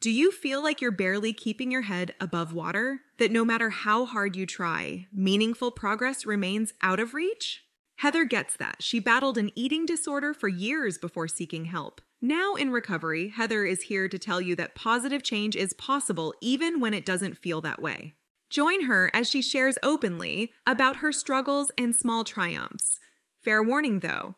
Do you feel like you're barely keeping your head above water? That no matter how hard you try, meaningful progress remains out of reach? Heather gets that. She battled an eating disorder for years before seeking help. Now in recovery, Heather is here to tell you that positive change is possible even when it doesn't feel that way. Join her as she shares openly about her struggles and small triumphs. Fair warning though,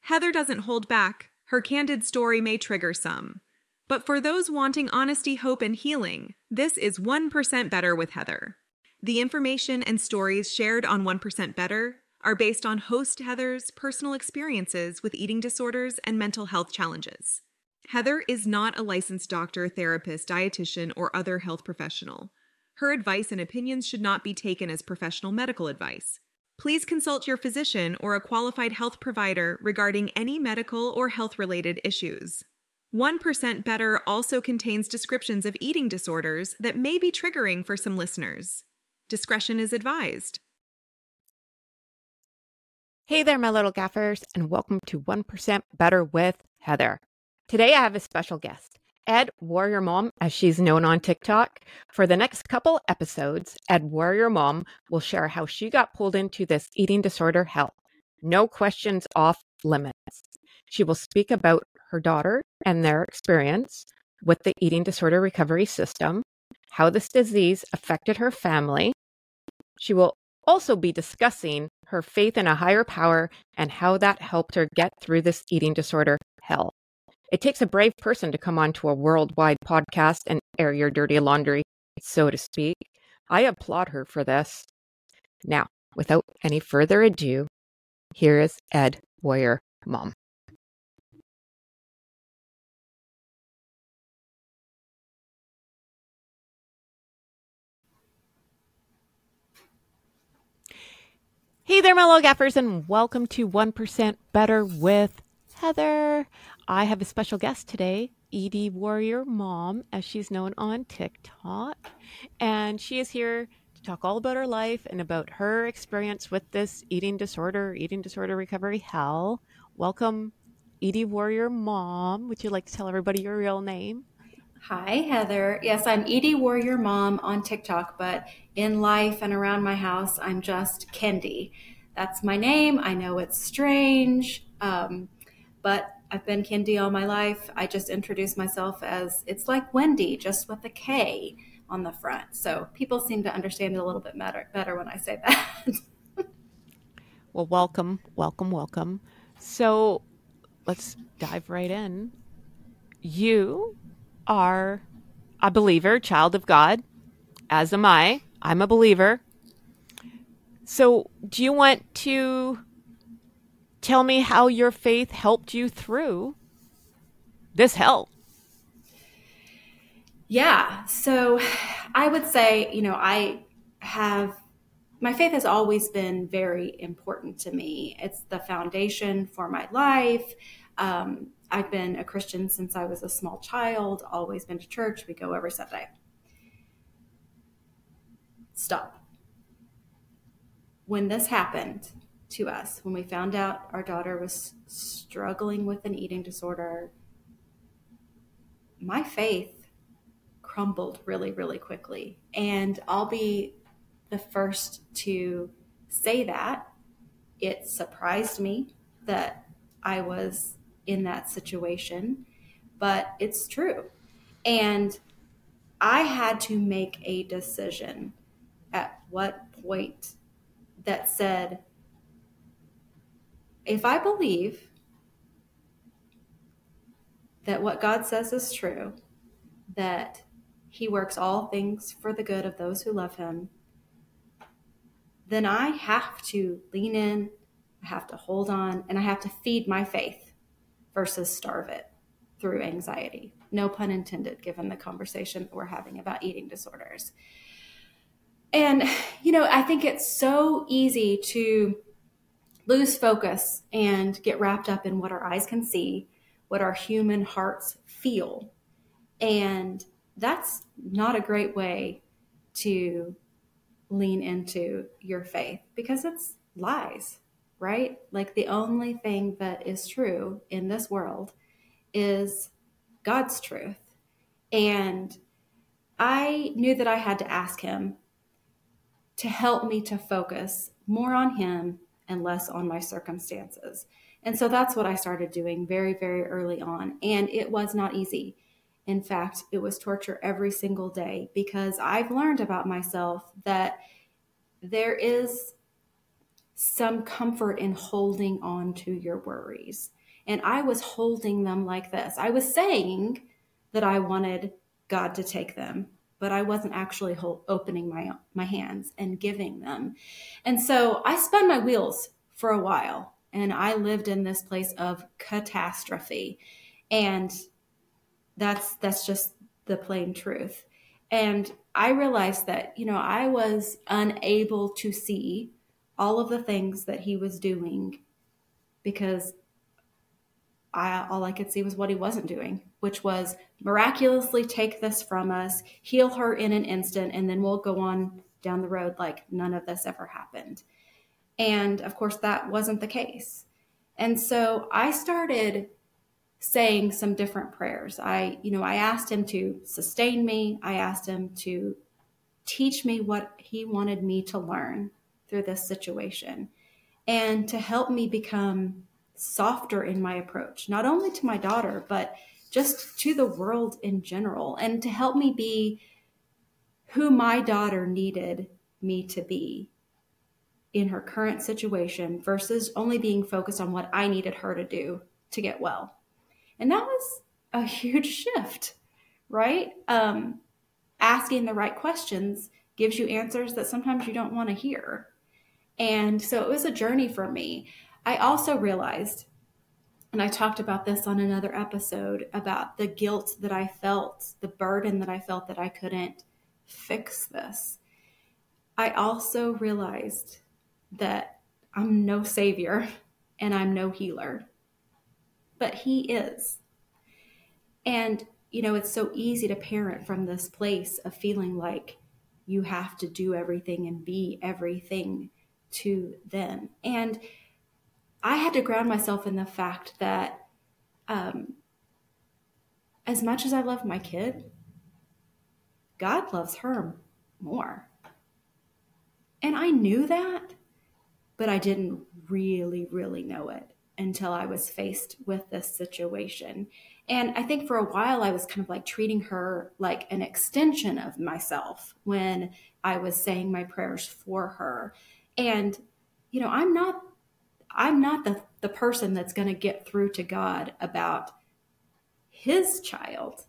Heather doesn't hold back. Her candid story may trigger some. But for those wanting honesty, hope, and healing, this is 1% Better with Heather. The information and stories shared on 1% Better are based on host Heather's personal experiences with eating disorders and mental health challenges. Heather is not a licensed doctor, therapist, dietitian, or other health professional. Her advice and opinions should not be taken as professional medical advice. Please consult your physician or a qualified health provider regarding any medical or health related issues. 1% Better also contains descriptions of eating disorders that may be triggering for some listeners. Discretion is advised. Hey there, my little gaffers, and welcome to 1% Better with Heather. Today I have a special guest, Ed Warrior Mom, as she's known on TikTok. For the next couple episodes, Ed Warrior Mom will share how she got pulled into this eating disorder hell. No questions off limits. She will speak about her daughter and their experience with the eating disorder recovery system, how this disease affected her family. She will also be discussing her faith in a higher power and how that helped her get through this eating disorder hell. It takes a brave person to come onto a worldwide podcast and air your dirty laundry, so to speak. I applaud her for this. Now, without any further ado, here is Ed Warrior Mom. Hey there, my little gaffers, and welcome to 1% Better with Heather. I have a special guest today, Edie Warrior Mom, as she's known on TikTok. And she is here to talk all about her life and about her experience with this eating disorder, eating disorder recovery hell. Welcome, Edie Warrior Mom. Would you like to tell everybody your real name? Hi, Heather. Yes, I'm Edie Warrior Mom on TikTok, but in life and around my house, I'm just Kendi. That's my name. I know it's strange, um, but I've been Kendi all my life. I just introduce myself as it's like Wendy, just with a K on the front. So people seem to understand it a little bit better, better when I say that. well, welcome, welcome, welcome. So let's dive right in. You are a believer, child of God, as am I. I'm a believer. So, do you want to tell me how your faith helped you through this hell? Yeah. So, I would say, you know, I have my faith has always been very important to me. It's the foundation for my life. Um, I've been a Christian since I was a small child, always been to church. We go every Sunday. Stop. When this happened to us, when we found out our daughter was struggling with an eating disorder, my faith crumbled really, really quickly. And I'll be the first to say that. It surprised me that I was in that situation, but it's true. And I had to make a decision at what point that said, if I believe that what God says is true, that He works all things for the good of those who love Him, then I have to lean in, I have to hold on, and I have to feed my faith versus starve it through anxiety. No pun intended, given the conversation that we're having about eating disorders. And, you know, I think it's so easy to lose focus and get wrapped up in what our eyes can see, what our human hearts feel. And that's not a great way to lean into your faith because it's lies right? Like the only thing that is true in this world is God's truth. And I knew that I had to ask him to help me to focus more on him and less on my circumstances. And so that's what I started doing very, very early on. And it was not easy. In fact, it was torture every single day because I've learned about myself that there is some comfort in holding on to your worries. And I was holding them like this. I was saying that I wanted God to take them, but I wasn't actually opening my my hands and giving them. And so I spun my wheels for a while and I lived in this place of catastrophe. And that's that's just the plain truth. And I realized that, you know, I was unable to see all of the things that he was doing because I, all I could see was what he wasn't doing, which was miraculously take this from us, heal her in an instant, and then we'll go on down the road like none of this ever happened. And of course, that wasn't the case. And so I started saying some different prayers. I, you know, I asked him to sustain me. I asked him to teach me what he wanted me to learn through this situation and to help me become softer in my approach, not only to my daughter, but just to the world in general, and to help me be who my daughter needed me to be in her current situation versus only being focused on what I needed her to do to get well. And that was a huge shift, right? Um, asking the right questions gives you answers that sometimes you don't want to hear. And so it was a journey for me. I also realized, and I talked about this on another episode, about the guilt that I felt, the burden that I felt that I couldn't fix this. I also realized that I'm no savior and I'm no healer, but He is. And, you know, it's so easy to parent from this place of feeling like you have to do everything and be everything to them. And I had to ground myself in the fact that um, as much as I love my kid, God loves her more. And I knew that, but I didn't really, really know it until I was faced with this situation. And I think for a while I was kind of like treating her like an extension of myself when I was saying my prayers for her. And, you know, I'm not I'm not the, the person that's going to get through to God about his child.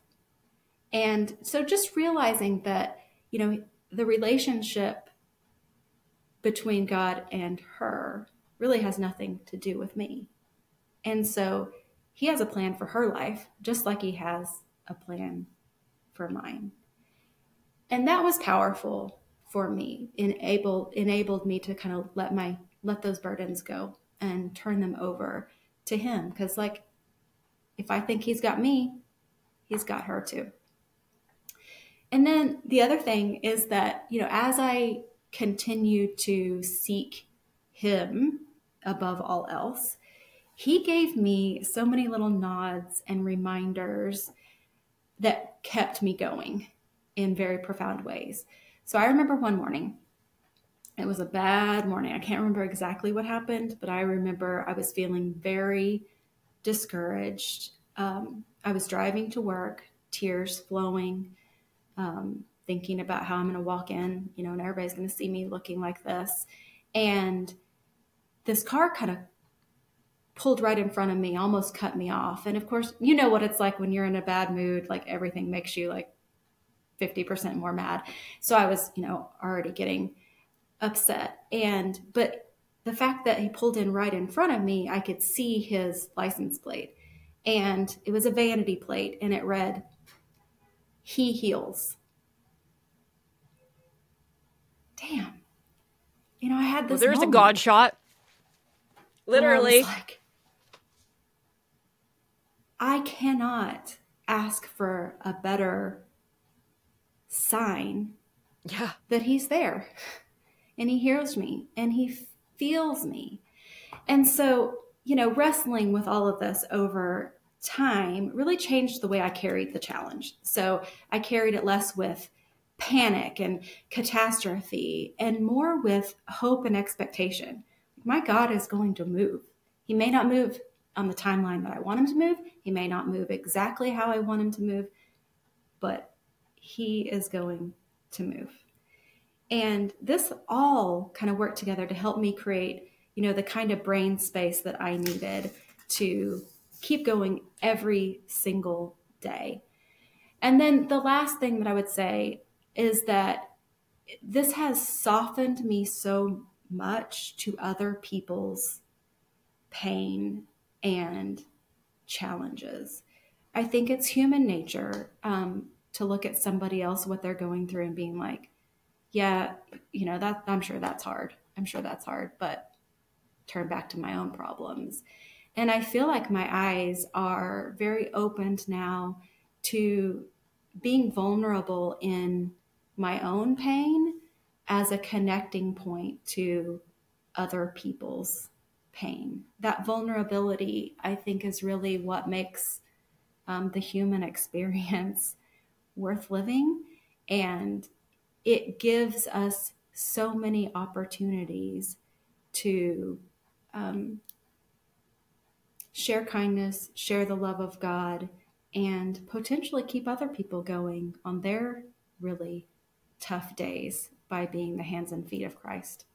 And so just realizing that, you know, the relationship between God and her really has nothing to do with me. And so he has a plan for her life, just like he has a plan for mine. And that was powerful for me, enabled enabled me to kind of let my let those burdens go and turn them over to him. Because like if i think he's got me he's got her too. And then the other thing is that you know as i continue to seek him above all else he gave me so many little nods and reminders that kept me going in very profound ways so i remember one morning it was a bad morning. I can't remember exactly what happened, but I remember I was feeling very discouraged. Um, I was driving to work, tears flowing, um, thinking about how I'm going to walk in, you know, and everybody's going to see me looking like this. And this car kind of pulled right in front of me, almost cut me off. And of course, you know what it's like when you're in a bad mood, like everything makes you like 50% more mad. So I was, you know, already getting upset. And, but the fact that he pulled in right in front of me, I could see his license plate. And it was a vanity plate and it read, He heals. Damn. You know, I had this. Well, there's a God shot. Literally. I, like, I cannot ask for a better sign yeah. that he's there and he hears me and he feels me. And so, you know, wrestling with all of this over time really changed the way I carried the challenge. So I carried it less with panic and catastrophe and more with hope and expectation. My God is going to move. He may not move on the timeline that I want him to move, he may not move exactly how I want him to move, but he is going to move. And this all kind of worked together to help me create, you know, the kind of brain space that I needed to keep going every single day. And then the last thing that I would say is that this has softened me so much to other people's pain and challenges. I think it's human nature um, to look at somebody else, what they're going through, and being like, yeah, you know, that I'm sure that's hard. I'm sure that's hard, but turn back to my own problems. And I feel like my eyes are very opened now to being vulnerable in my own pain as a connecting point to other people's pain. That vulnerability, I think, is really what makes um, the human experience worth living. And it gives us so many opportunities to um, share kindness, share the love of God, and potentially keep other people going on their really tough days by being the hands and feet of Christ.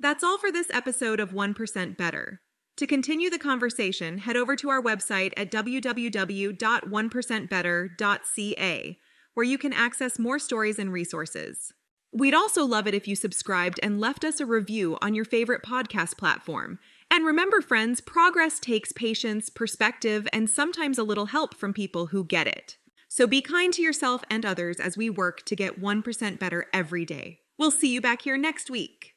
That's all for this episode of 1% Better. To continue the conversation, head over to our website at www.1percentbetter.ca where you can access more stories and resources. We'd also love it if you subscribed and left us a review on your favorite podcast platform. And remember, friends, progress takes patience, perspective, and sometimes a little help from people who get it. So be kind to yourself and others as we work to get 1% better every day. We'll see you back here next week.